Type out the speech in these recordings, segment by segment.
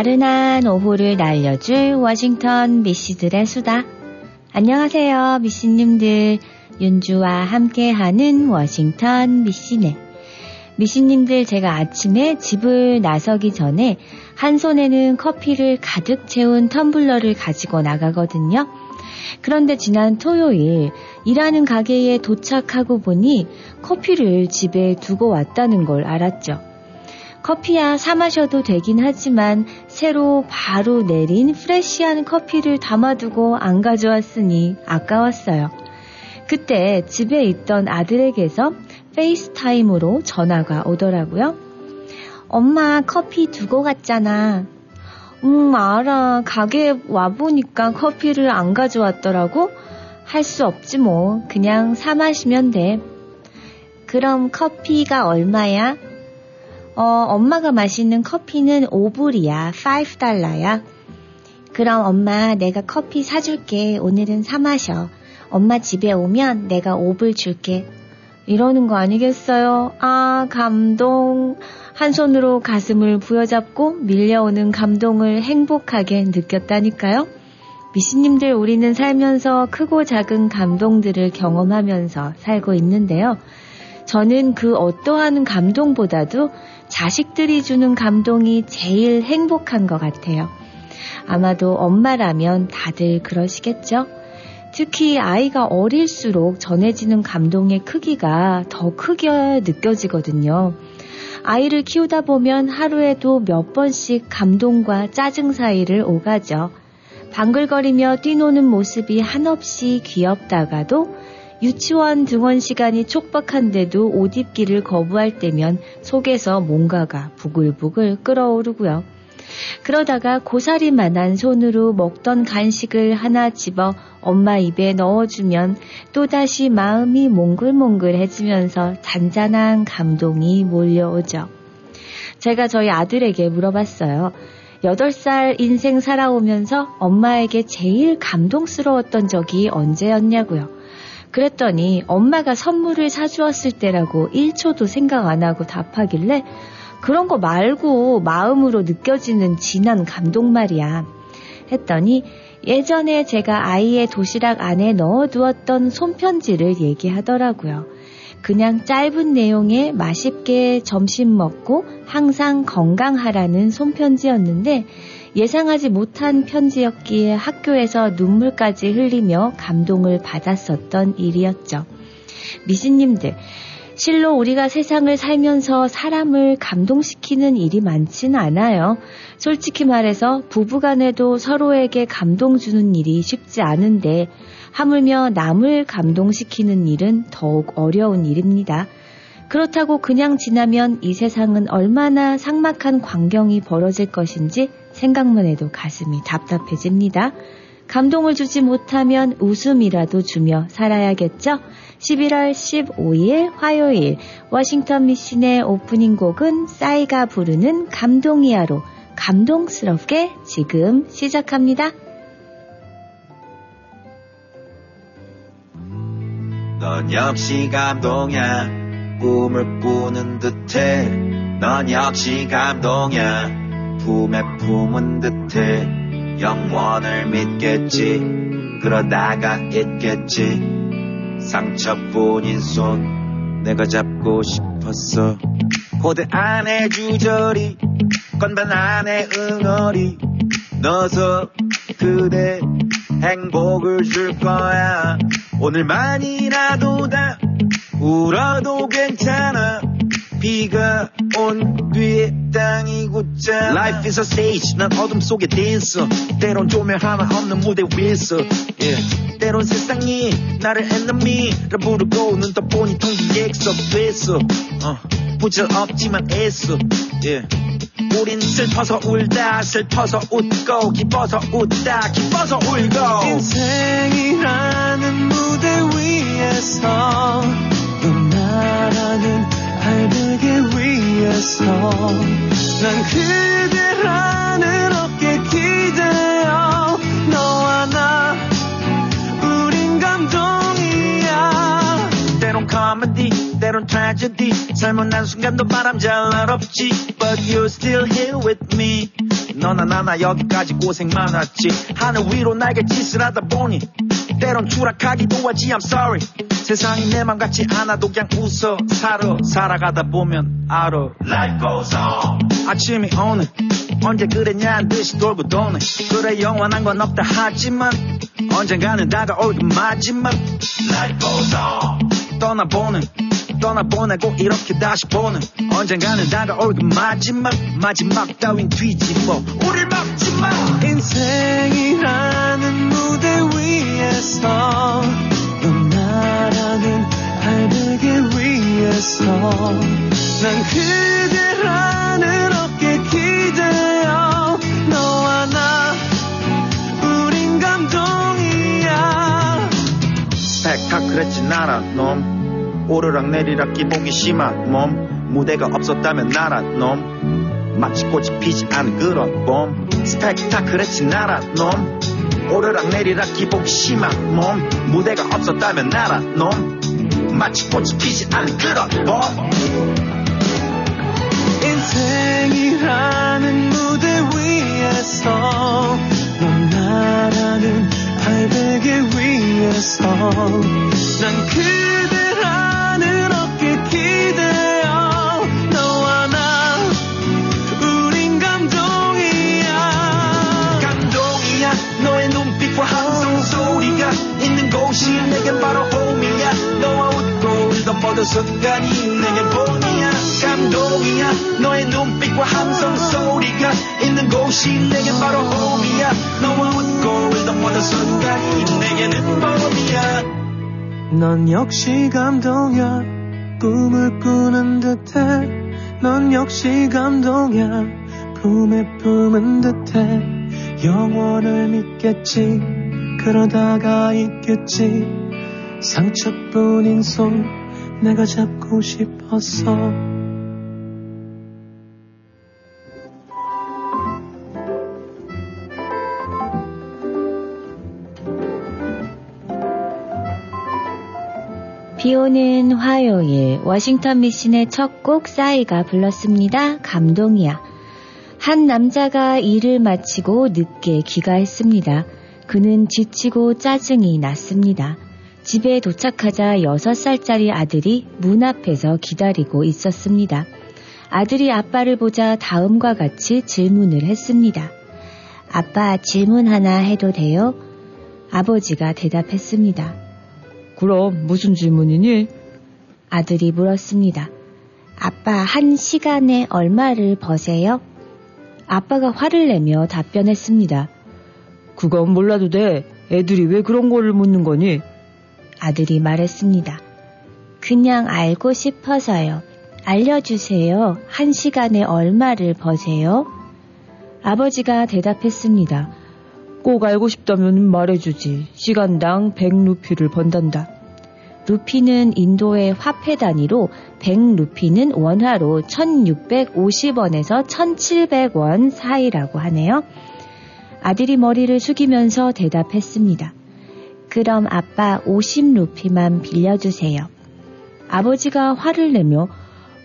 나른한 오후를 날려줄 워싱턴 미씨들의 수다. 안녕하세요, 미씨님들. 윤주와 함께하는 워싱턴 미씨네. 미씨님들 제가 아침에 집을 나서기 전에 한 손에는 커피를 가득 채운 텀블러를 가지고 나가거든요. 그런데 지난 토요일 일하는 가게에 도착하고 보니 커피를 집에 두고 왔다는 걸 알았죠. 커피야 사 마셔도 되긴 하지만 새로 바로 내린 fresh한 커피를 담아두고 안 가져왔으니 아까웠어요. 그때 집에 있던 아들에게서 페이스타임으로 전화가 오더라고요. 엄마 커피 두고 갔잖아. 음, 알아. 가게에 와보니까 커피를 안 가져왔더라고? 할 수 없지 뭐. 그냥 사 마시면 돼. 그럼 커피가 얼마야? 어, 엄마가 마시는 커피는 5불이야. 5달러야. 그럼 엄마 내가 커피 사줄게. 오늘은 사 마셔. 엄마 집에 오면 내가 5불 줄게. 이러는 거 아니겠어요? 아, 감동. 한 손으로 가슴을 부여잡고 밀려오는 감동을 행복하게 느꼈다니까요. 미신님들 우리는 살면서 크고 작은 감동들을 경험하면서 살고 있는데요. 저는 그 어떠한 감동보다도 자식들이 주는 감동이 제일 행복한 것 같아요. 아마도 엄마라면 다들 그러시겠죠? 특히 아이가 어릴수록 전해지는 감동의 크기가 더 크게 느껴지거든요. 아이를 키우다 보면 하루에도 몇 번씩 감동과 짜증 사이를 오가죠. 방글거리며 뛰노는 모습이 한없이 귀엽다가도 유치원 등원 시간이 촉박한데도 옷 입기를 거부할 때면 속에서 뭔가가 부글부글 끓어오르고요. 그러다가 고사리만한 손으로 먹던 간식을 하나 집어 엄마 입에 넣어주면 또다시 마음이 몽글몽글해지면서 잔잔한 감동이 몰려오죠. 제가 저희 아들에게 물어봤어요. 8살 인생 살아오면서 엄마에게 제일 감동스러웠던 적이 언제였냐고요. 그랬더니 엄마가 선물을 사주었을 때라고 1초도 생각 안 하고 답하길래 그런 거 말고 마음으로 느껴지는 진한 감동 말이야. 했더니 예전에 제가 아이의 도시락 안에 넣어 두었던 손편지를 얘기하더라고요. 그냥 짧은 내용에 맛있게 점심 먹고 항상 건강하라는 손편지였는데 예상하지 못한 편지였기에 학교에서 눈물까지 흘리며 감동을 받았었던 일이었죠. 미신님들, 실로 우리가 세상을 살면서 사람을 감동시키는 일이 많지는 않아요. 솔직히 말해서 부부간에도 서로에게 감동 주는 일이 쉽지 않은데 하물며 남을 감동시키는 일은 더욱 어려운 일입니다. 그렇다고 그냥 지나면 이 세상은 얼마나 삭막한 광경이 벌어질 것인지 생각만 해도 가슴이 답답해집니다. 감동을 주지 못하면 웃음이라도 주며 살아야겠죠? 11월 15일 화요일 워싱턴 미신의 오프닝 곡은 싸이가 부르는 감동이야로 감동스럽게 지금 시작합니다. 넌 역시 감동이야 꿈을 꾸는 듯해 넌 역시 감동이야 품에 품은 듯해 영원을 믿겠지. 그러다가 잊겠지. 상처뿐인 손 내가 잡고 싶었어. 고대 안에 주저리 건반 안에 응어리 넣어서 그대 행복을 줄 거야. 오늘만이라도 다 울어도 괜찮아 비가 온 뒤에 땅이 굳잖아. Life is a stage. 난 어둠 속에 댄서 때론 조명 하나 없는 무대 위에서. Yeah. 때론 세상이 나를 ennemy라 부르고 눈 떠보니 텅빈 객석 됐어 어, 부질없지만 애써. Yeah. 우린 슬퍼서 울다 슬퍼서 웃고 기뻐서 웃다 기뻐서 울고. 인생이라는 무대 위에서 넌 나라는 알베개 위에서 난 그대라는 어깨 기대어 너와 나 우린 감동이야. 때론 코미디 때론 트래지디 삶은 한순간도 바람잘 없지. But you're still here with me. 너나 나나 여기까지 고생 많았지. 하늘 위로 날개 짓을 하다 보니 때론 추락하기도 하지 I'm sorry 세상이 내 맘 같지 않아도 그냥 웃어. 살아 살아가다 보면 알아. Life goes on. 아침이 오늘 언제 그랬냐는 듯이 돌고 도네. 그래 영원한 건 없다 하지만 언젠가는 다가올 그 마지막. Life goes on. 떠나보는 떠나보내고 이렇게 다시 보는. 언젠가는 다가올 그 마지막. 마지막 따윈 뒤집어. 우릴 막지 마. 인생이라는 무대 위에서 알베개 위에서 난 그대라는 어깨 기대어 너와 나 우린 감동이야. 스펙타클했진 않아 놈. 오르락 내리락 기복이 심한 몸. 무대가 없었다면 나라 놈. 마치 꽃이 피지 않은 그런 봄 스펙타클했진 않아 놈. 오르락 내리락 기복이 심한 몸. 무대가 없었다면 나라 놈 마치 꽃이 피지 않은 그런 봄 인생이라는 무대 위에서 넌 나라는 알베개 위에서 난 그대라는 모든 순간이 내겐 본이야 감동이야. 너의 눈빛과 함성 소리가 있는 곳이 내겐 바로 홈이야. 너와 웃고 울던 모든 순간이 내게는 봄이야. 넌 역시 감동이야. 꿈을 꾸는 듯해. 넌 역시 감동이야. 품에 품은 듯해. 영원을 믿겠지. 그러다가 있겠지. 상처뿐인 손 내가 잡고 싶었어 비 오는 화요일 워싱턴 미신의 첫 곡 싸이가 불렀습니다. 감동이야. 한 남자가 일을 마치고 늦게 귀가했습니다. 그는 지치고 짜증이 났습니다. 집에 도착하자 6살짜리 아들이 문 앞에서 기다리고 있었습니다. 아들이 아빠를 보자 다음과 같이 질문을 했습니다. 아빠 질문 하나 해도 돼요? 아버지가 대답했습니다. 그럼 무슨 질문이니? 아들이 물었습니다. 아빠 한 시간에 얼마를 버세요? 아빠가 화를 내며 답변했습니다. 그건 몰라도 돼. 애들이 왜 그런 거를 묻는 거니? 아들이 말했습니다. 그냥 알고 싶어서요. 알려주세요. 한 시간에 얼마를 버세요? 아버지가 대답했습니다. 꼭 알고 싶다면 말해주지. 시간당 100루피를 번단다. 루피는 인도의 화폐 단위로 100루피는 원화로 1650원에서 1700원 사이라고 하네요. 아들이 머리를 숙이면서 대답했습니다. 그럼 아빠 50루피만 빌려주세요. 아버지가 화를 내며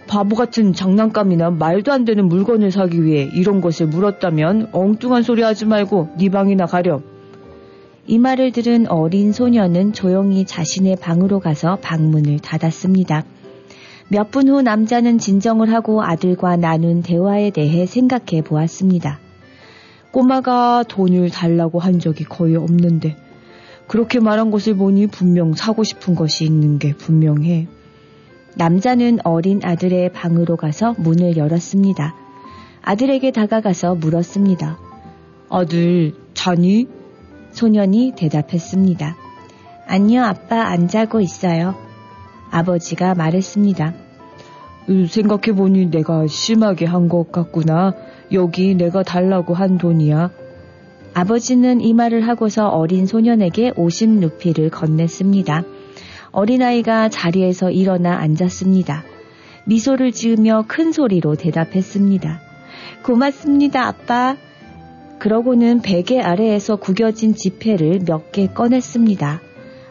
바보 같은 장난감이나 말도 안 되는 물건을 사기 위해 이런 것을 물었다면 엉뚱한 소리 하지 말고 네 방이나 가렴. 이 말을 들은 어린 소녀는 조용히 자신의 방으로 가서 방문을 닫았습니다. 몇 분 후 남자는 진정을 하고 아들과 나눈 대화에 대해 생각해 보았습니다. 꼬마가 돈을 달라고 한 적이 거의 없는데 그렇게 말한 것을 보니 분명 사고 싶은 것이 있는 게 분명해. 남자는 어린 아들의 방으로 가서 문을 열었습니다. 아들에게 다가가서 물었습니다. 아들, 자니? 소년이 대답했습니다. 아니요, 아빠 안 자고 있어요. 아버지가 말했습니다. 생각해보니 내가 심하게 한 것 같구나. 여기 내가 달라고 한 돈이야. 아버지는 이 말을 하고서 어린 소년에게 50루피를 건넸습니다. 어린아이가 자리에서 일어나 앉았습니다. 미소를 지으며 큰 소리로 대답했습니다. 고맙습니다, 아빠. 그러고는 베개 아래에서 구겨진 지폐를 몇 개 꺼냈습니다.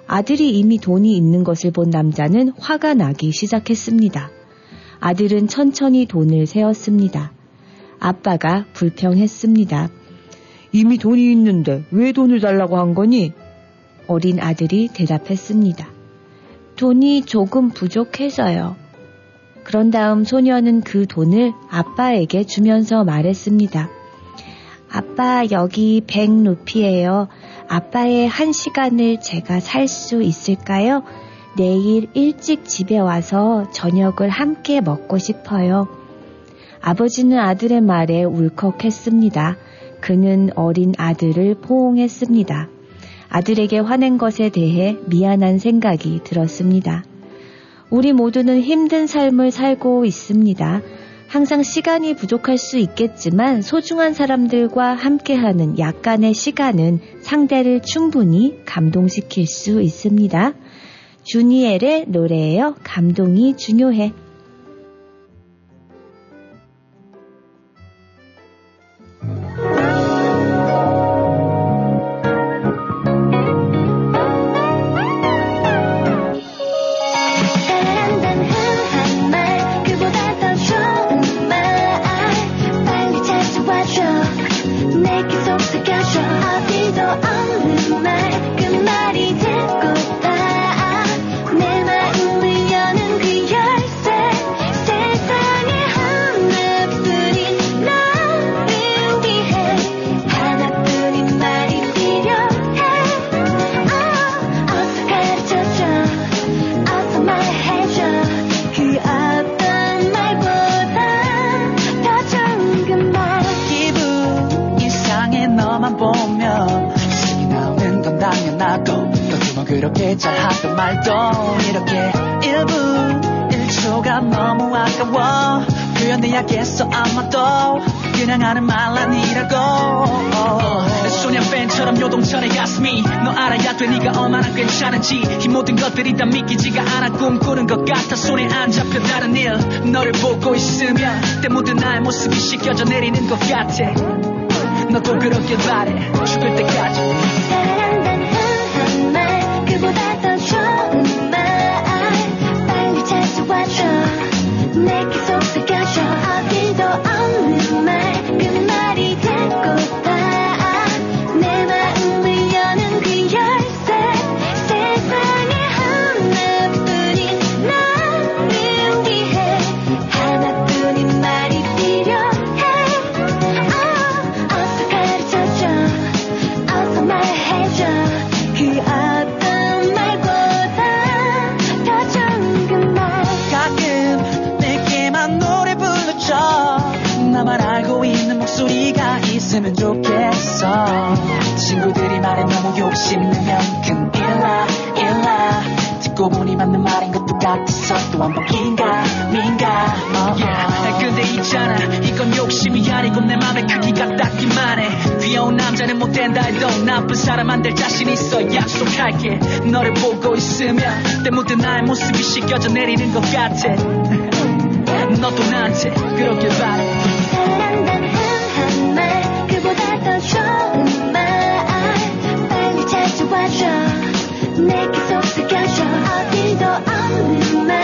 아들이 이미 돈이 있는 것을 본 남자는 화가 나기 시작했습니다. 아들은 천천히 돈을 세었습니다. 아빠가 불평했습니다. 이미 돈이 있는데 왜 돈을 달라고 한 거니? 어린 아들이 대답했습니다. 돈이 조금 부족해서요. 그런 다음 소녀는 그 돈을 아빠에게 주면서 말했습니다. 아빠, 여기 100루피예요. 아빠의 한 시간을 제가 살 수 있을까요? 내일 일찍 집에 와서 저녁을 함께 먹고 싶어요. 아버지는 아들의 말에 울컥했습니다. 그는 어린 아들을 포옹했습니다. 아들에게 화낸 것에 대해 미안한 생각이 들었습니다. 우리 모두는 힘든 삶을 살고 있습니다. 항상 시간이 부족할 수 있겠지만 소중한 사람들과 함께하는 약간의 시간은 상대를 충분히 감동시킬 수 있습니다. 주니엘의 노래예요. 감동이 중요해. 이렇게 잘하던 말도 이렇게 일부 일초가 너무 아까워. 표현이 약했어 아마도 그냥 하는 말 아니라고. 소년 팬처럼 요동쳐내 가슴이 너 알아야 돼. 네가 얼마나 괜찮은지 이 모든 것들이 다 믿기지가 않아. 꿈꾸는 것 같아. 손에 안 잡혀 다른 일 너를 보고 있으면 때묻은 나의 모습이 씻겨져 내리는 것 같아. 너도 그렇게 말해. 죽을 때까지. 욕심낼 만큼 일라 일라 듣고 보니 맞는 말인 것도 같아서 또 반복인가 민가 yeah. 근데 있잖아 이건 욕심이 아니고 내 맘의 크기가 딱기만 해. 귀여운 남자는 못된다 해도 나쁜 사람 안 될 자신 있어. 약속할게. 너를 보고 있으면 때묻은 나의 모습이 씻겨져 내리는 것 같아. 너도 나한테 그렇게 바래 사랑단 흠한 말 그보다 더 좋은 말. 내게 속삭여줘. 어디도 없는 말.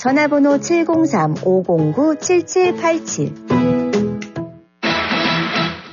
전화번호 703-509-7787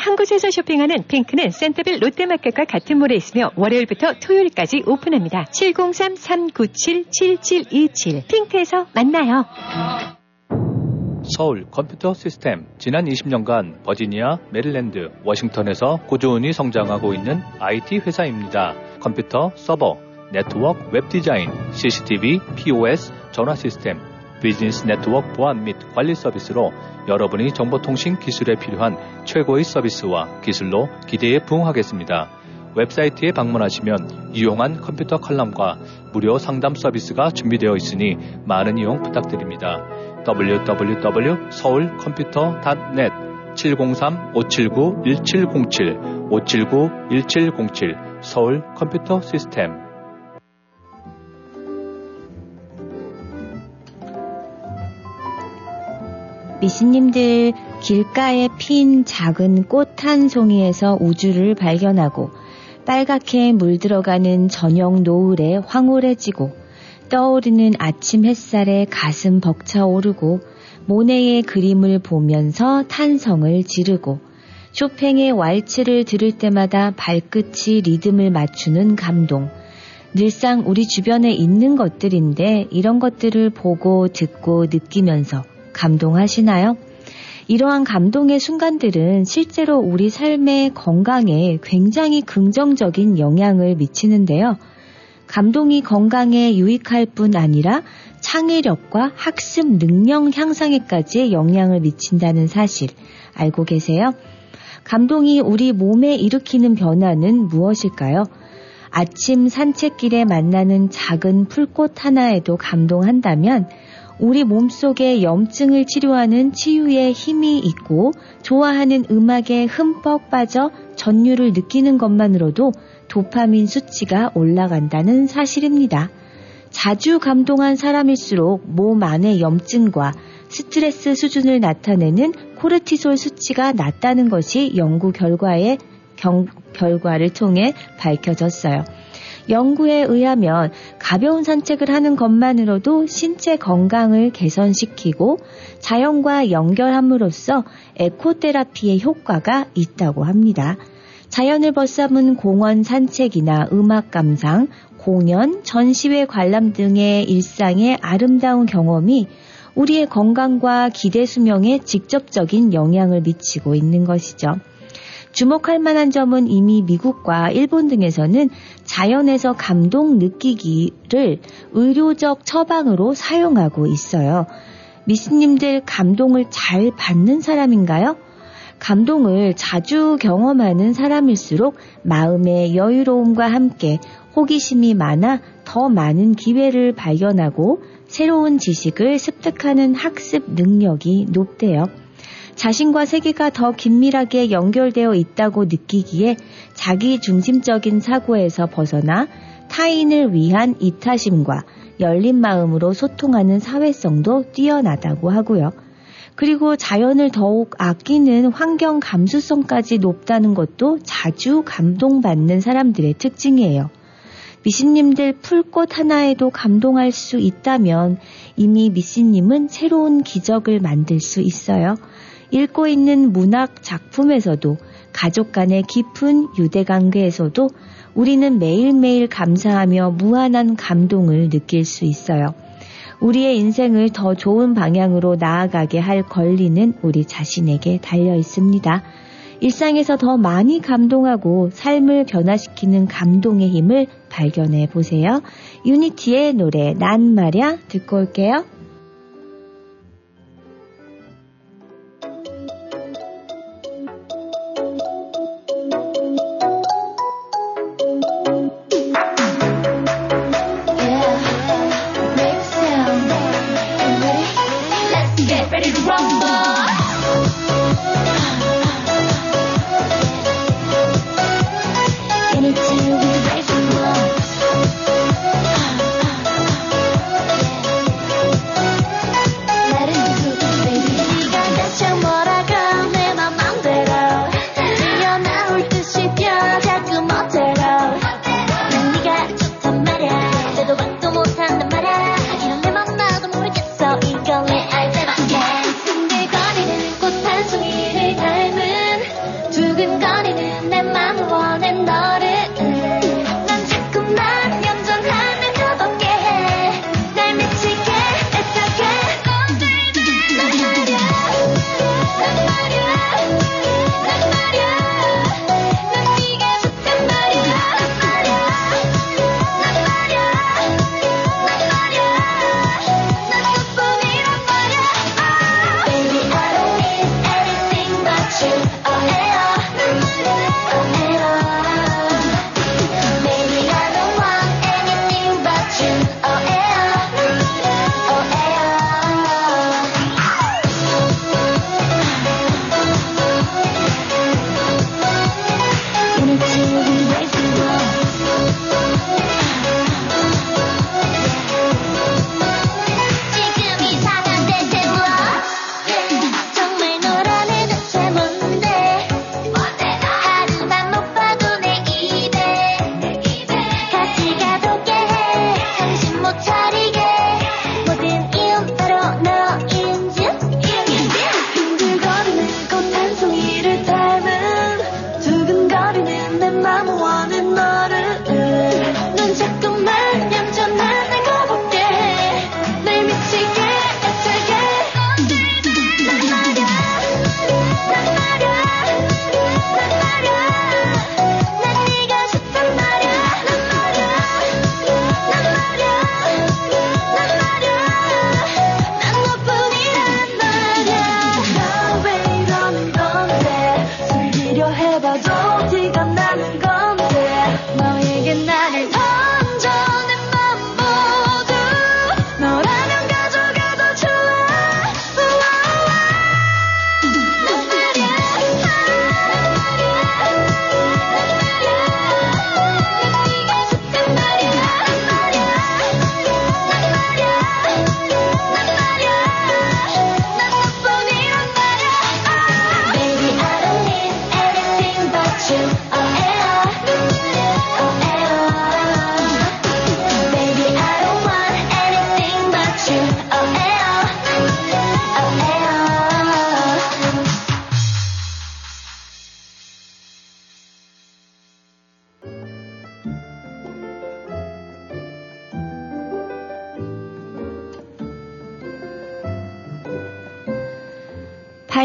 한 곳에서 쇼핑하는 핑크는 센터빌 롯데마켓과 같은 몰에 있으며 월요일부터 토요일까지 오픈합니다. 703-397-7727 핑크에서 만나요. 서울 컴퓨터 시스템 지난 20년간 버지니아, 메릴랜드, 워싱턴에서 꾸준히 성장하고 있는 IT 회사입니다. 컴퓨터, 서버, 네트워크, 웹 디자인, CCTV, POS, 전화 시스템, 비즈니스 네트워크 보안 및 관리 서비스로 여러분이 정보통신 기술에 필요한 최고의 서비스와 기술로 기대에 부응하겠습니다. 웹사이트에 방문하시면 유용한 컴퓨터 칼럼과 무료 상담 서비스가 준비되어 있으니 많은 이용 부탁드립니다. www.서울컴퓨터.net 703-579-1707 579-1707 서울 컴퓨터 시스템 미신님들 길가에 핀 작은 꽃 한 송이에서 우주를 발견하고 빨갛게 물들어가는 저녁 노을에 황홀해지고 떠오르는 아침 햇살에 가슴 벅차오르고 모네의 그림을 보면서 탄성을 지르고 쇼팽의 왈츠를 들을 때마다 발끝이 리듬을 맞추는 감동. 늘상 우리 주변에 있는 것들인데 이런 것들을 보고 듣고 느끼면서 감동하시나요? 이러한 감동의 순간들은 실제로 우리 삶의 건강에 굉장히 긍정적인 영향을 미치는데요. 감동이 건강에 유익할 뿐 아니라 창의력과 학습 능력 향상에까지 영향을 미친다는 사실 알고 계세요? 감동이 우리 몸에 일으키는 변화는 무엇일까요? 아침 산책길에 만나는 작은 풀꽃 하나에도 감동한다면 우리 몸속에 염증을 치료하는 치유의 힘이 있고 좋아하는 음악에 흠뻑 빠져 전율을 느끼는 것만으로도 도파민 수치가 올라간다는 사실입니다. 자주 감동한 사람일수록 몸 안의 염증과 스트레스 수준을 나타내는 코르티솔 수치가 낮다는 것이 연구 결과의 경, 결과를 통해 밝혀졌어요. 연구에 의하면 가벼운 산책을 하는 것만으로도 신체 건강을 개선시키고 자연과 연결함으로써 에코테라피의 효과가 있다고 합니다. 자연을 벗삼은 공원 산책이나 음악 감상, 공연, 전시회 관람 등의 일상의 아름다운 경험이 우리의 건강과 기대 수명에 직접적인 영향을 미치고 있는 것이죠. 주목할 만한 점은 이미 미국과 일본 등에서는 자연에서 감동 느끼기를 의료적 처방으로 사용하고 있어요. 미스님들 감동을 잘 받는 사람인가요? 감동을 자주 경험하는 사람일수록 마음의 여유로움과 함께 호기심이 많아 더 많은 기회를 발견하고 새로운 지식을 습득하는 학습 능력이 높대요. 자신과 세계가 더 긴밀하게 연결되어 있다고 느끼기에 자기 중심적인 사고에서 벗어나 타인을 위한 이타심과 열린 마음으로 소통하는 사회성도 뛰어나다고 하고요. 그리고 자연을 더욱 아끼는 환경 감수성까지 높다는 것도 자주 감동받는 사람들의 특징이에요. 미신님들 풀꽃 하나에도 감동할 수 있다면 이미 미신님은 새로운 기적을 만들 수 있어요. 읽고 있는 문학 작품에서도 가족 간의 깊은 유대 관계에서도 우리는 매일매일 감사하며 무한한 감동을 느낄 수 있어요. 우리의 인생을 더 좋은 방향으로 나아가게 할 권리는 우리 자신에게 달려 있습니다. 일상에서 더 많이 감동하고 삶을 변화시키는 감동의 힘을 발견해 보세요. 유니티의 노래 난 말야 듣고 올게요.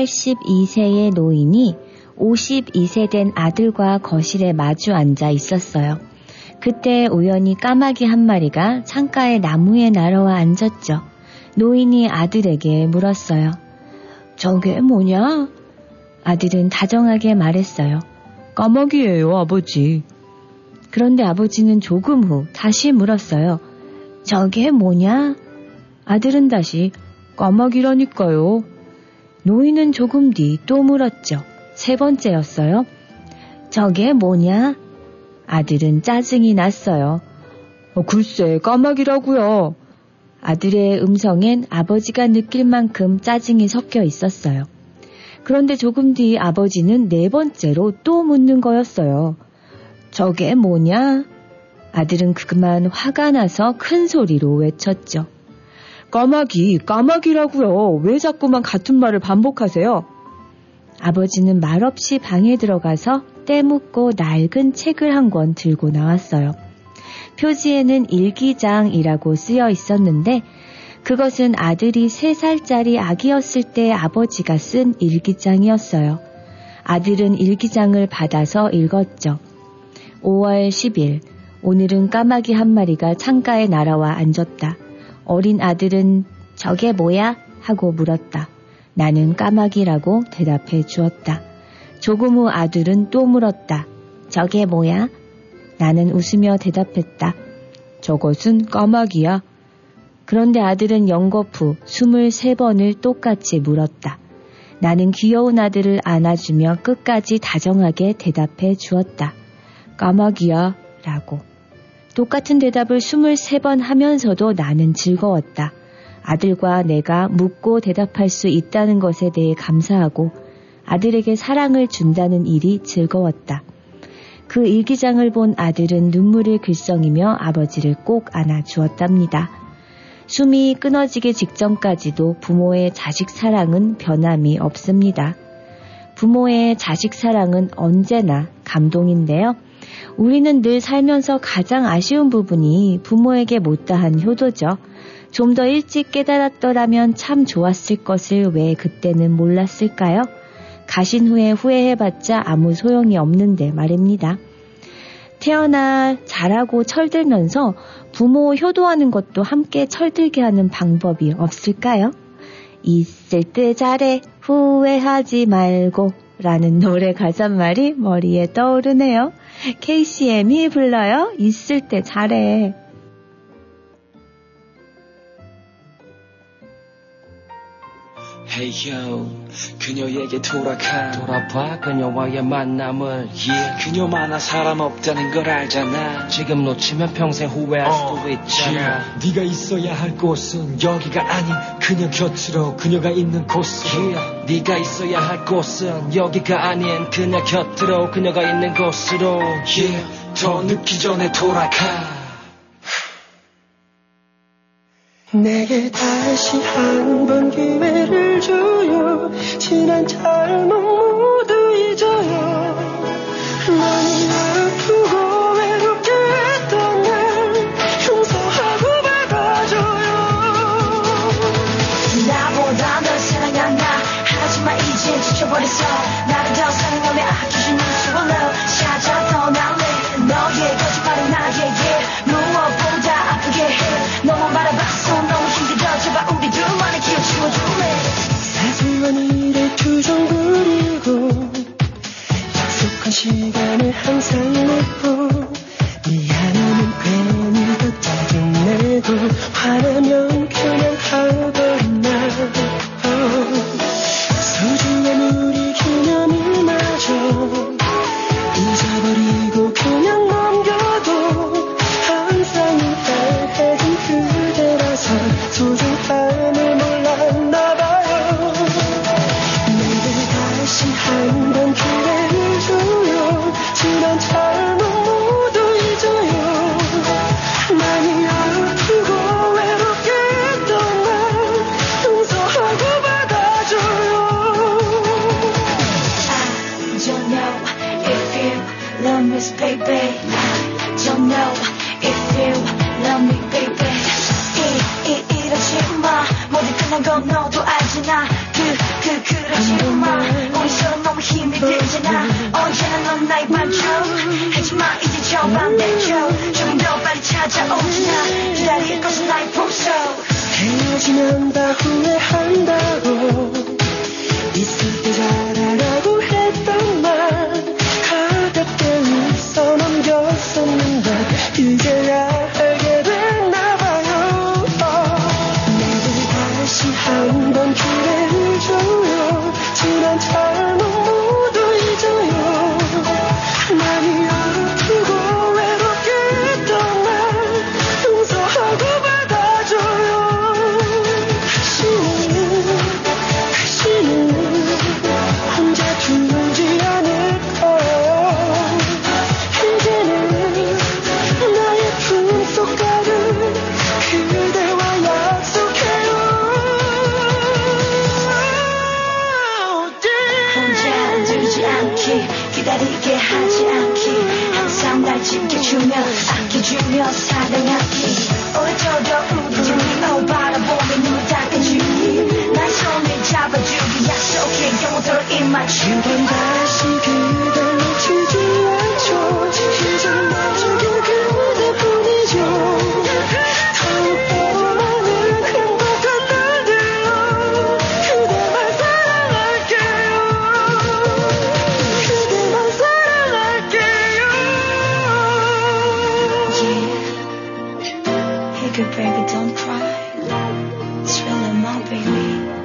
(82세의) 노인이 (52세) 된 아들과 거실에 마주 앉아 있었어요. 그때 우연히 까마귀 한 마리가 창가의 나무에 날아와 앉았죠. 노인이 아들에게 물었어요. 저게 뭐냐? 아들은 다정하게 말했어요. 까마귀예요, 아버지. 그런데 아버지는 조금 후 다시 물었어요. 저게 뭐냐? 아들은 다시 까마귀라니까요. 노인은 조금 뒤 또 물었죠. 세 번째였어요. 저게 뭐냐? 아들은 짜증이 났어요. 어, 글쎄, 까마귀라고요. 아들의 음성엔 아버지가 느낄 만큼 짜증이 섞여 있었어요. 그런데 조금 뒤 아버지는 네 번째로 또 묻는 거였어요. 저게 뭐냐? 아들은 그만 화가 나서 큰 소리로 외쳤죠. 까마귀, 까마귀라고요. 왜 자꾸만 같은 말을 반복하세요? 아버지는 말없이 방에 들어가서 때묻고 낡은 책을 한 권 들고 나왔어요. 표지에는 일기장이라고 쓰여 있었는데 그것은 아들이 3살짜리 아기였을 때 아버지가 쓴 일기장이었어요. 아들은 일기장을 받아서 읽었죠. 5월 10일, 오늘은 까마귀 한 마리가 창가에 날아와 앉았다. 어린 아들은 저게 뭐야? 하고 물었다. 나는 까마귀라고 대답해 주었다. 조금 후 아들은 또 물었다. 저게 뭐야? 나는 웃으며 대답했다. 저것은 까마귀야. 그런데 아들은 연거푸 23번을 똑같이 물었다. 나는 귀여운 아들을 안아주며 끝까지 다정하게 대답해 주었다. 까마귀야. 라고. 똑같은 대답을 23번 하면서도 나는 즐거웠다. 아들과 내가 묻고 대답할 수 있다는 것에 대해 감사하고 아들에게 사랑을 준다는 일이 즐거웠다. 그 일기장을 본 아들은 눈물을 글썽이며 아버지를 꼭 안아 주었답니다. 숨이 끊어지기 직전까지도 부모의 자식 사랑은 변함이 없습니다. 부모의 자식 사랑은 언제나 감동인데요. 우리는 늘 살면서 가장 아쉬운 부분이 부모에게 못다한 효도죠. 좀 더 일찍 깨달았더라면 참 좋았을 것을 왜 그때는 몰랐을까요? 가신 후에 후회해봤자 아무 소용이 없는데 말입니다. 태어나 자라고 철들면서 부모 효도하는 것도 함께 철들게 하는 방법이 없을까요? 있을 때 잘해 후회하지 말고 라는 노래 가사말이 머리에 떠오르네요. KCM이 불러요. 있을 때 잘해. Hey yo, 그녀에게 돌아가 돌아봐 그녀와의 만남을 yeah. 그녀만한 사람 없다는 걸 알잖아 지금 놓치면 평생 후회할 어, 수도 있잖아 yeah. 네가 있어야 할 곳은 여기가 아닌 그녀 곁으로 그녀가 있는 곳으로 yeah. 네가 있어야 할 곳은 여기가 아닌 그녀 곁으로 그녀가 있는 곳으로 yeah. 더 늦기 전에 돌아가 내게 다시 한 번 기회를 줘요. 지난 잘못 모두 잊어요. 많이 아프고 외롭게 했던 날 용서하고 받아줘요. 나보다 널 사랑한다. 하지만 이제 지쳐버렸어 시간을 항상 내 끝난 건 너도 알잖아 그, 그, 그러지 마 우리 서로 너무 힘이 들잖아 언제나 넌 나의 반쪽 하지마 이제 저 반대쪽. 조금 더 빨리 찾아오잖아 기다릴 것은 나의 품속 헤어지면 다 후회한다고. 있을 때 잘하라 Hey, good baby, don't cry. It's really my baby.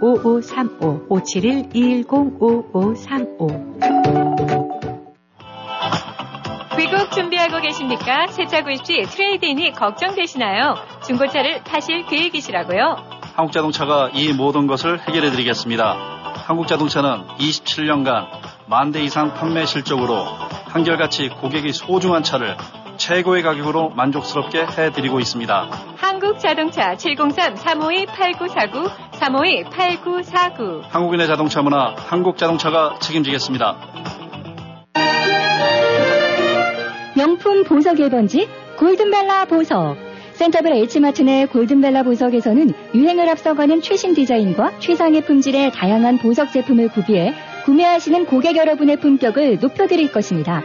571-210-5535 571-210-5535 귀국 준비하고 계십니까? 세차 구입 시 트레이드인이 걱정되시나요? 중고차를 타실 계획이시라고요? 한국자동차가 이 모든 것을 해결해 드리겠습니다. 한국자동차는 27년간 만 대 이상 판매 실적으로 한결같이 고객이 소중한 차를 최고의 가격으로 만족스럽게 해드리고 있습니다. 한국자동차 703-352-8949, 352-8949. 한국인의 자동차 문화 한국자동차가 책임지겠습니다. 명품 보석 1번지 골든벨라 보석. 센터벨 H마트 내 골든벨라 보석에서는 유행을 앞서가는 최신 디자인과 최상의 품질의 다양한 보석 제품을 구비해 구매하시는 고객 여러분의 품격을 높여드릴 것입니다.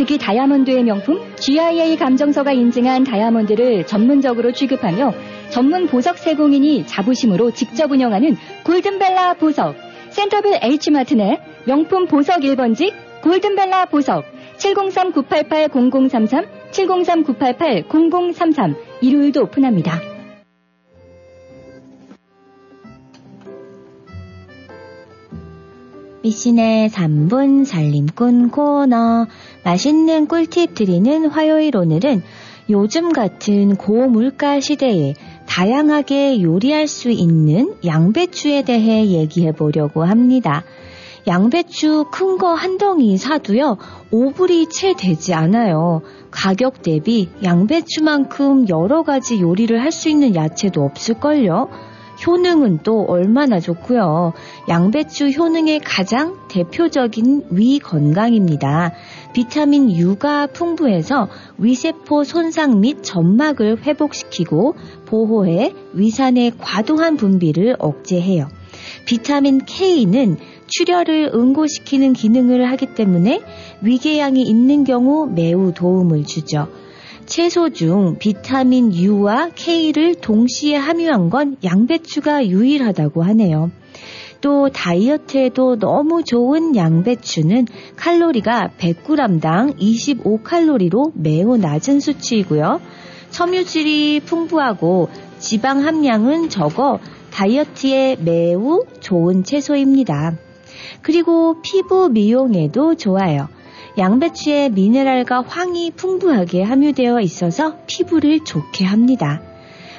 특히 다이아몬드의 명품 GIA 감정서가 인증한 다이아몬드를 전문적으로 취급하며 전문 보석 세공인이 자부심으로 직접 운영하는 골든벨라 보석. 센터빌 H마트 내 명품 보석 1번지 골든벨라 보석. 703-988-0033, 703-988-0033 일요일도 오픈합니다. 미신의 3분 살림꾼 코너 맛있는 꿀팁 드리는 화요일 오늘은 요즘 같은 고물가 시대에 다양하게 요리할 수 있는 양배추에 대해 얘기해 보려고 합니다. 양배추 큰 거 한 덩이 사도요, 5불이 채 되지 않아요. 가격 대비 양배추만큼 여러 가지 요리를 할 수 있는 야채도 없을걸요. 효능은 또 얼마나 좋고요. 양배추 효능의 가장 대표적인 위 건강입니다. 비타민 U가 풍부해서 위세포 손상 및 점막을 회복시키고 보호해 위산의 과도한 분비를 억제해요. 비타민 K는 출혈을 응고시키는 기능을 하기 때문에 위궤양이 있는 경우 매우 도움을 주죠. 채소 중 비타민 U와 K를 동시에 함유한 건 양배추가 유일하다고 하네요. 또 다이어트에도 너무 좋은 양배추는 칼로리가 100g당 25칼로리로 매우 낮은 수치이고요. 섬유질이 풍부하고 지방 함량은 적어 다이어트에 매우 좋은 채소입니다. 그리고 피부 미용에도 좋아요. 양배추에 미네랄과 황이 풍부하게 함유되어 있어서 피부를 좋게 합니다.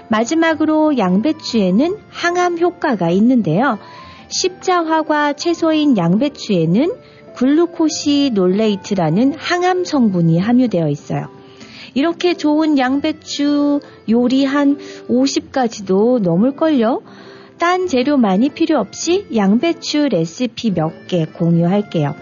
마지막으로 양배추에는 항암 효과가 있는데요. 십자화과 채소인 양배추에는 glucosinolate라는 항암 성분이 함유되어 있어요. 이렇게 좋은 양배추 요리 한 50가지도 넘을걸요? 딴 재료 많이 필요 없이 양배추 레시피 몇 개 공유할게요.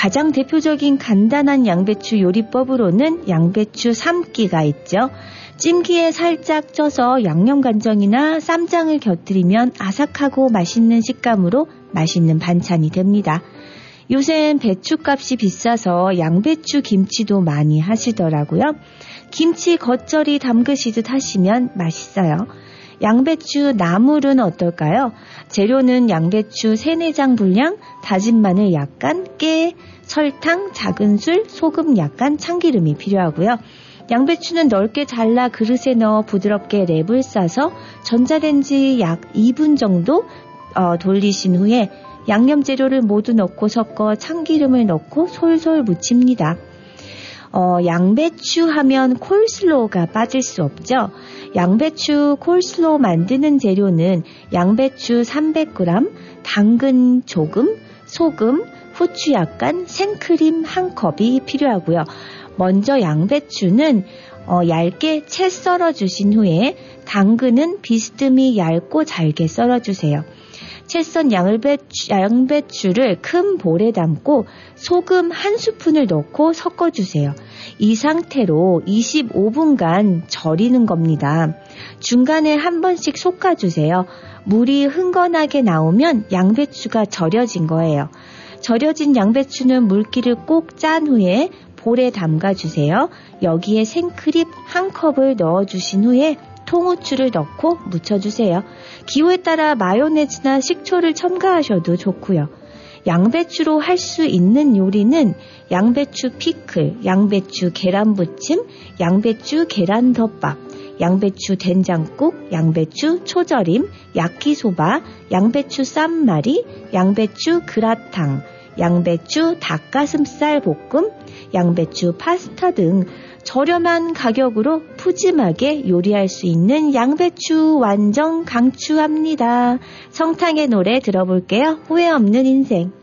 가장 대표적인 간단한 양배추 요리법으로는 양배추 삶기가 있죠. 찜기에 살짝 쪄서 양념 간장이나 쌈장을 곁들이면 아삭하고 맛있는 식감으로 맛있는 반찬이 됩니다. 요샌 배추값이 비싸서 양배추 김치도 많이 하시더라고요. 김치 겉절이 담그시듯 하시면 맛있어요. 양배추 나물은 어떨까요? 재료는 양배추 3, 4장 분량, 다진 마늘 약간, 깨, 설탕, 작은 술, 소금 약간, 참기름이 필요하고요. 양배추는 넓게 잘라 그릇에 넣어 부드럽게 랩을 싸서 전자레인지 약 2분 정도 어, 돌리신 후에 양념 재료를 모두 넣고 섞어 참기름을 넣고 솔솔 무칩니다. 어, 양배추 하면 콜슬로우가 빠질 수 없죠. 양배추 콜슬로우 만드는 재료는 양배추 300g, 당근 조금, 소금, 후추 약간, 생크림 한 컵이 필요하고요. 먼저 양배추는 어, 얇게 채 썰어 주신 후에 당근은 비스듬히 얇고 잘게 썰어 주세요. 채썬 양배추, 양배추를 큰 볼에 담고 소금 한 스푼을 넣고 섞어주세요. 이 상태로 25분간 절이는 겁니다. 중간에 한 번씩 솎아주세요. 물이 흥건하게 나오면 양배추가 절여진 거예요. 절여진 양배추는 물기를 꼭 짠 후에 볼에 담가주세요. 여기에 생크림 한 컵을 넣어주신 후에 통후추를 넣고 묻혀주세요. 기호에 따라 마요네즈나 식초를 첨가하셔도 좋고요. 양배추로 할 수 있는 요리는 양배추 피클, 양배추 계란 부침, 양배추 계란 덮밥, 양배추 된장국, 양배추 초절임, 야끼소바, 양배추 쌈마리, 양배추 그라탕, 양배추 닭가슴살 볶음, 양배추 파스타 등 저렴한 가격으로 푸짐하게 요리할 수 있는 양배추 완전 강추합니다. 성탕의 노래 들어볼게요. 후회 없는 인생.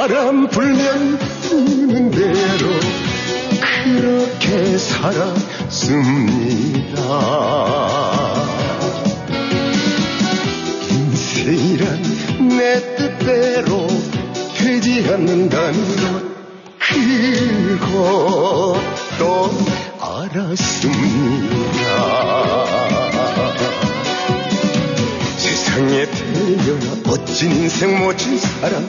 바람 불면 부는 대로 그렇게 살았습니다. 인생이란 내 뜻대로 되지 않는다는 것 그것도 알았습니다. 세상에 태어나 멋진 인생 멋진 사람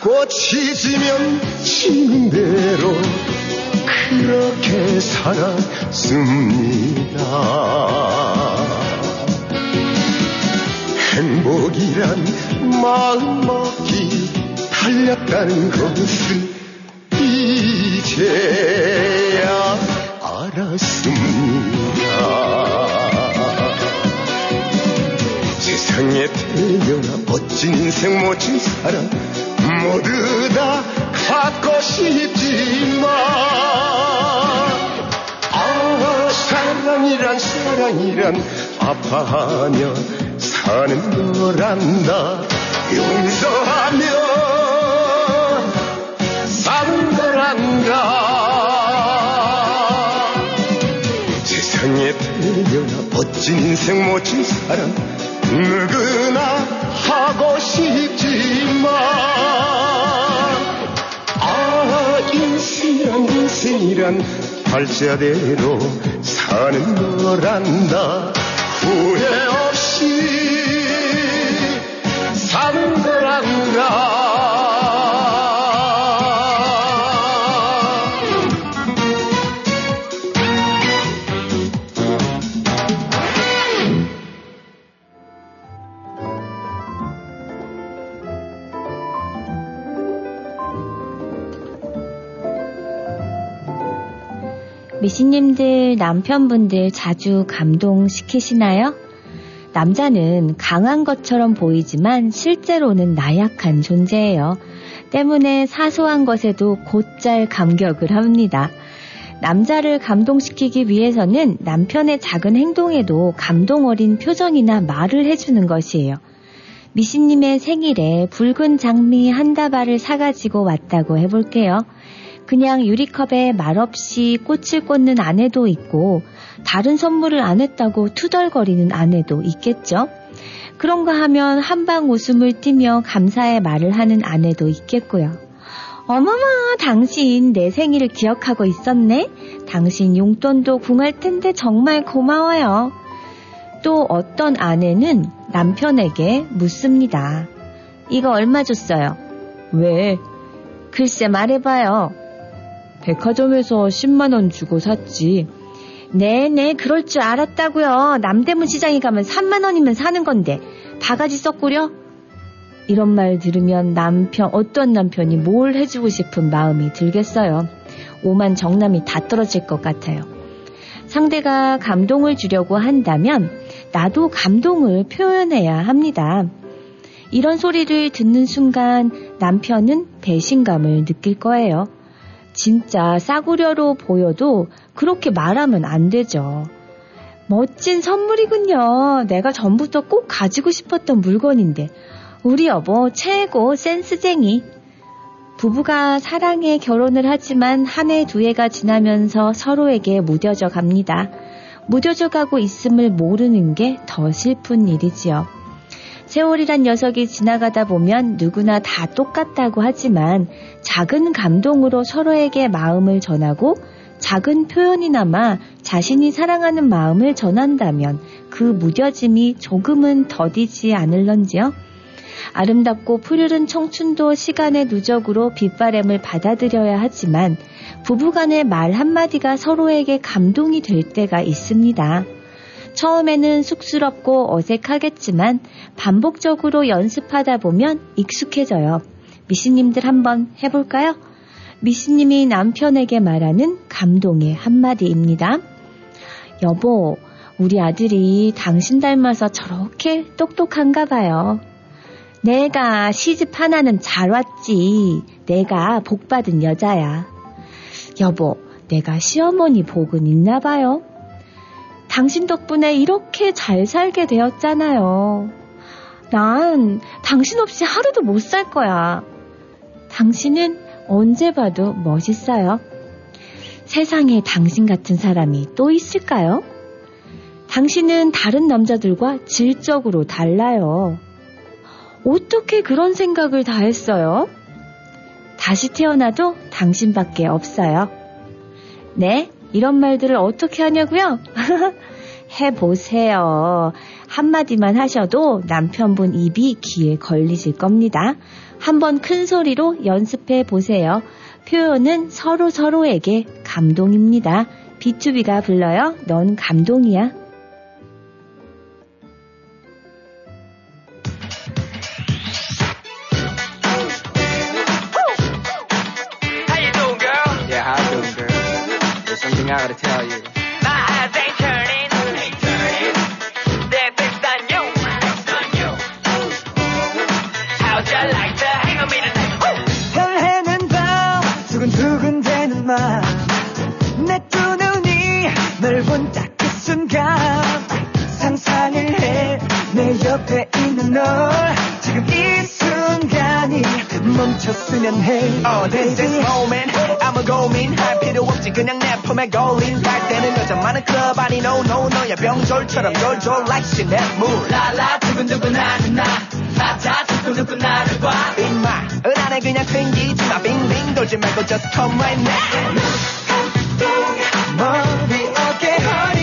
꽃이 지면 지는 대로 그렇게 살았습니다. 행복이란 마음먹기 달렸다는 것을 이제 세상에 태어나 멋진 인생 멋진 사람 모두 다 갖고 싶지만 아 사랑이란 사랑이란 아파하며 사는 거란다. 용서하며 사는 거란다. 세상에 태어나 멋진 인생 멋진 사람 누구나 하고 싶지만 인생이란 인생이란 발자대로 사는 거란다. 후회 미신님들 남편분들 자주 감동시키시나요? 남자는 강한 것처럼 보이지만 실제로는 나약한 존재예요. 때문에 사소한 것에도 곧잘 감격을 합니다. 남자를 감동시키기 위해서는 남편의 작은 행동에도 감동 어린 표정이나 말을 해주는 것이에요. 미신님의 생일에 붉은 장미 한 다발을 사가지고 왔다고 해볼게요. 그냥 유리컵에 말없이 꽃을 꽂는 아내도 있고 다른 선물을 안 했다고 투덜거리는 아내도 있겠죠. 그런가 하면 한방 웃음을 띠며 감사의 말을 하는 아내도 있겠고요. 어머머, 당신 내 생일을 기억하고 있었네? 당신 용돈도 궁할 텐데 정말 고마워요. 또 어떤 아내는 남편에게 묻습니다. 이거 얼마 줬어요? 왜? 글쎄 말해봐요. 백화점에서 10만원 주고 샀지. 네네, 그럴 줄 알았다고요. 남대문 시장에 가면 3만원이면 사는 건데, 바가지 썩구려? 이런 말 들으면 남편, 어떤 남편이 뭘 해주고 싶은 마음이 들겠어요. 오만 정남이 다 떨어질 것 같아요. 상대가 감동을 주려고 한다면 나도 감동을 표현해야 합니다. 이런 소리를 듣는 순간 남편은 배신감을 느낄 거예요. 진짜 싸구려로 보여도 그렇게 말하면 안 되죠. 멋진 선물이군요. 내가 전부터 꼭 가지고 싶었던 물건인데. 우리 여보 최고 센스쟁이. 부부가 사랑해 결혼을 하지만 한 해 두 해가 지나면서 서로에게 무뎌져 갑니다. 무뎌져 가고 있음을 모르는 게 더 슬픈 일이지요. 세월이란 녀석이 지나가다 보면 누구나 다 똑같다고 하지만 작은 감동으로 서로에게 마음을 전하고 작은 표현이나마 자신이 사랑하는 마음을 전한다면 그 무뎌짐이 조금은 더디지 않을런지요? 아름답고 푸르른 청춘도 시간의 누적으로 빗바람을 받아들여야 하지만 부부간의 말 한마디가 서로에게 감동이 될 때가 있습니다. 처음에는 쑥스럽고 어색하겠지만 반복적으로 연습하다 보면 익숙해져요. 미씨님들 한번 해볼까요? 미씨님이 남편에게 말하는 감동의 한마디입니다. 여보, 우리 아들이 당신 닮아서 저렇게 똑똑한가 봐요. 내가 시집 하나는 잘 왔지. 내가 복 받은 여자야. 여보, 내가 시어머니 복은 있나 봐요. 당신 덕분에 이렇게 잘 살게 되었잖아요. 난 당신 없이 하루도 못 살 거야. 당신은 언제 봐도 멋있어요. 세상에 당신 같은 사람이 또 있을까요? 당신은 다른 남자들과 질적으로 달라요. 어떻게 그런 생각을 다 했어요? 다시 태어나도 당신밖에 없어요. 네? 이런 말들을 어떻게 하냐고요? 해보세요. 한마디만 하셔도 남편분 입이 귀에 걸리실 겁니다. 한번 큰 소리로 연습해 보세요. 표현은 서로 서로에게 감동입니다. B2B가 불러요. 넌 감동이야. Something I gotta tell you. My eyes ain't turning. Ain't turning. They're fixed on you. Fixed on you. How'd you like to hang on me tonight? 설레는 밤 두근두근 대는 맘 내두 눈이 널 본 딱 그 순간 상상을 해 내 옆에 있는 널 멈췄으면 해. Oh, this this moment. I'm a 고민 할 필요 없지. 그냥 내 품에 걸린 갈 때는 여자 많은 클럽 아니 no no 너야 병졸처럼 졸졸 like Chanel moon 라라 두근두근 하는 나. 나다 두근두근 나를 봐. 임마 은하에 그냥 튕기지 마. 빙빙 돌지 말고 just come right now. 머리 어깨 허리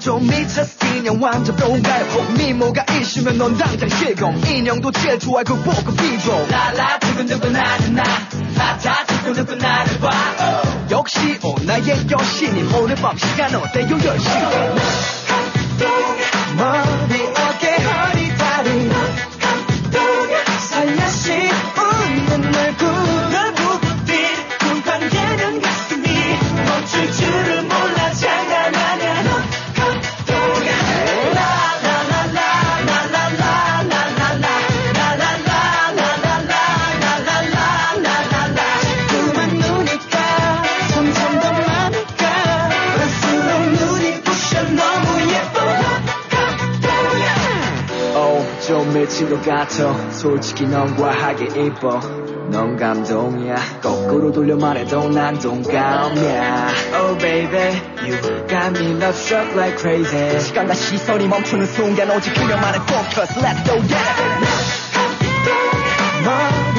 좀 미쳤어 인형 왕자도 외국 미모가 이슈면 넌 당장 실검 인형도 제일 좋아할 그 보급 비조. 라라 두근두근 하는 나. 바다 두근두근 나를 봐. oh. 역시 오 나의 여신이 오늘 밤 시간 어때요 10시간 머리 미친 것 같아 솔직히 넌 과하게 이뻐. 넌 감동이야. 거꾸로 돌려 말해도 난 동감이야. Oh baby You got me love struck like crazy. 시간과 시선이 멈추는 순간 오직 그녀만의 focus. Let's go yeah. 머리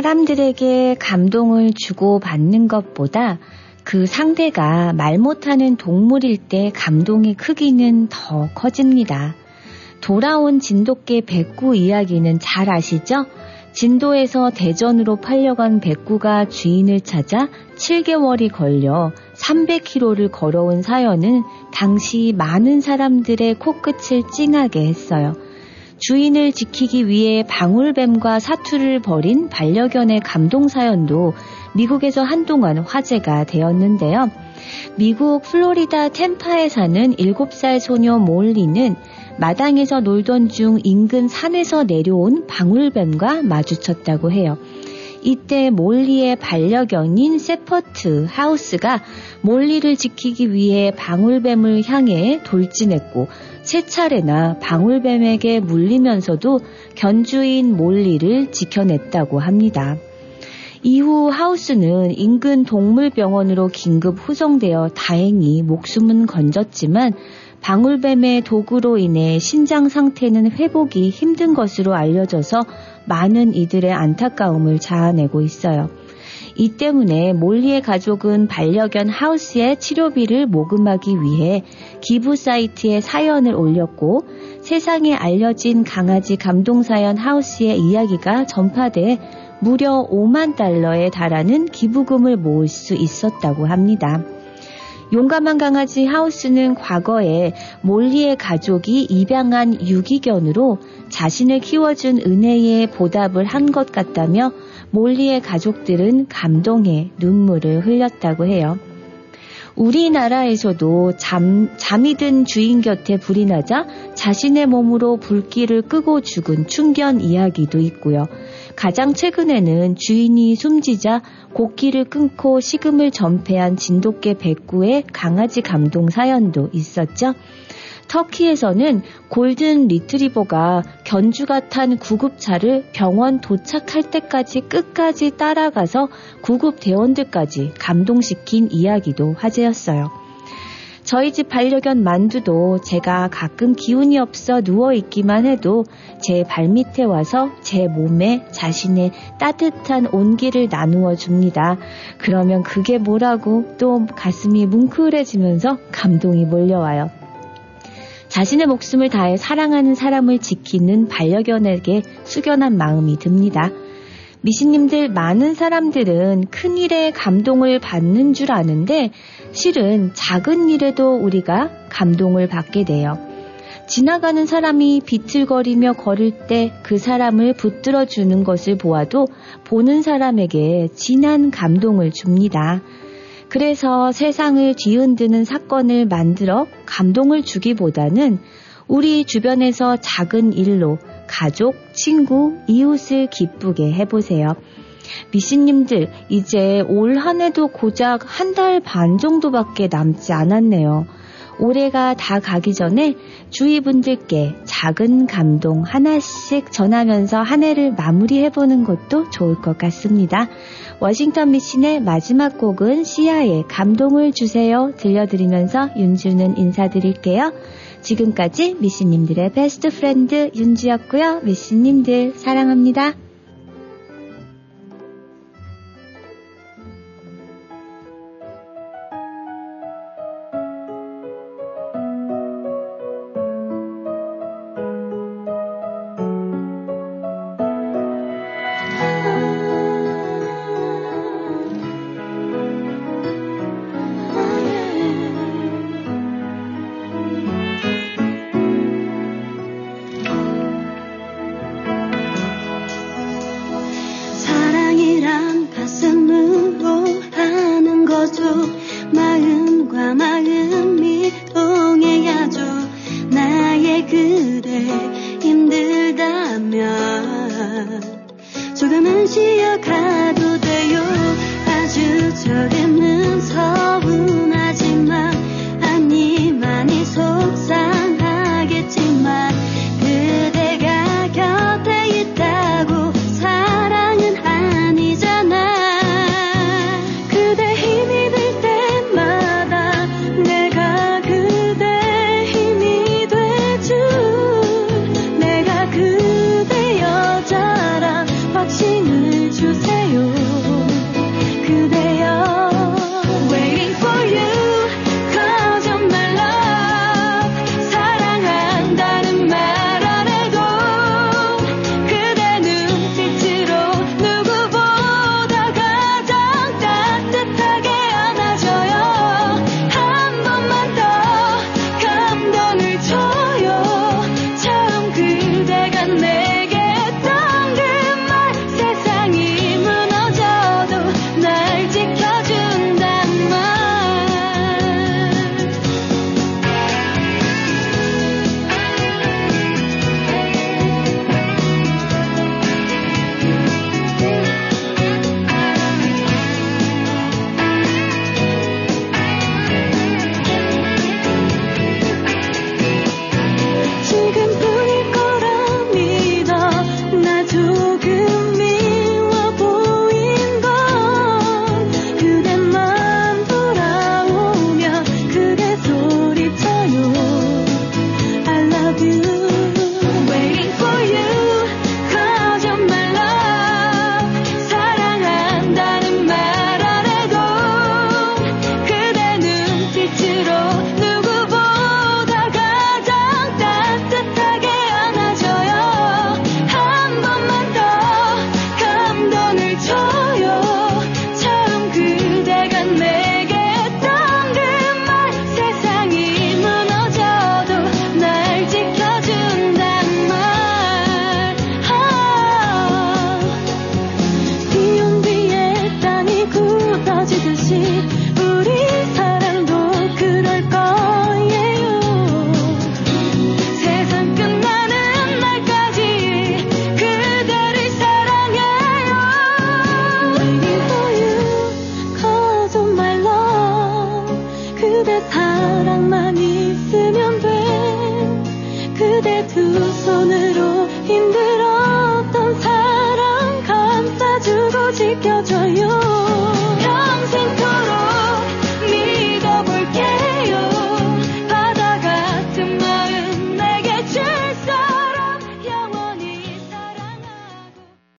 사람들에게 감동을 주고 받는 것보다 그 상대가 말 못하는 동물일 때 감동의 크기는 더 커집니다. 돌아온 진돗개 백구 이야기는 잘 아시죠? 진도에서 대전으로 팔려간 백구가 주인을 찾아 7개월이 걸려 300km를 걸어온 사연은 당시 많은 사람들의 코끝을 찡하게 했어요. 주인을 지키기 위해 방울뱀과 사투를 벌인 반려견의 감동 사연도 미국에서 한동안 화제가 되었는데요. 미국 플로리다 템파에 사는 7살 소녀 몰리는 마당에서 놀던 중 인근 산에서 내려온 방울뱀과 마주쳤다고 해요. 이때 몰리의 반려견인 세퍼트 하우스가 몰리를 지키기 위해 방울뱀을 향해 돌진했고 세 차례나 방울뱀에게 물리면서도 견주인 몰리를 지켜냈다고 합니다. 이후 하우스는 인근 동물병원으로 긴급 후송되어 다행히 목숨은 건졌지만 방울뱀의 도구로 인해 신장 상태는 회복이 힘든 것으로 알려져서 많은 이들의 안타까움을 자아내고 있어요. 이 때문에 몰리의 가족은 반려견 하우스의 치료비를 모금하기 위해 기부 사이트에 사연을 올렸고 세상에 알려진 강아지 감동사연 하우스의 이야기가 전파돼 무려 5만 달러에 달하는 기부금을 모을 수 있었다고 합니다. 용감한 강아지 하우스는 과거에 몰리의 가족이 입양한 유기견으로 자신을 키워준 은혜에 보답을 한 것 같다며 몰리의 가족들은 감동해 눈물을 흘렸다고 해요. 우리나라에서도 잠, 잠이 든 주인 곁에 불이 나자 자신의 몸으로 불길을 끄고 죽은 충견 이야기도 있고요. 가장 최근에는 주인이 숨지자 곡기를 끊고 식음을 전폐한 진돗개 백구의 강아지 감동 사연도 있었죠. 터키에서는 골든 리트리버가 견주가 탄 구급차를 병원 도착할 때까지 끝까지 따라가서 구급 대원들까지 감동시킨 이야기도 화제였어요. 저희 집 반려견 만두도 제가 가끔 기운이 없어 누워있기만 해도 제 발밑에 와서 제 몸에 자신의 따뜻한 온기를 나누어 줍니다. 그러면 그게 뭐라고 또 가슴이 뭉클해지면서 감동이 몰려와요. 자신의 목숨을 다해 사랑하는 사람을 지키는 반려견에게 숙연한 마음이 듭니다. 미신님들 많은 사람들은 큰 일에 감동을 받는 줄 아는데 실은 작은 일에도 우리가 감동을 받게 돼요. 지나가는 사람이 비틀거리며 걸을 때 그 사람을 붙들어 주는 것을 보아도 보는 사람에게 진한 감동을 줍니다. 그래서 세상을 뒤흔드는 사건을 만들어 감동을 주기보다는 우리 주변에서 작은 일로 가족, 친구, 이웃을 기쁘게 해보세요. 미신님들, 이제 올 한 해도 고작 한 달 반 정도밖에 남지 않았네요. 올해가 다 가기 전에 주위 분들께 작은 감동 하나씩 전하면서 한 해를 마무리해보는 것도 좋을 것 같습니다. 워싱턴 미신의 마지막 곡은 시아의 감동을 주세요 들려드리면서 윤주는 인사드릴게요. 지금까지 미신님들의 베스트 프렌드 윤주였고요. 미신님들 사랑합니다.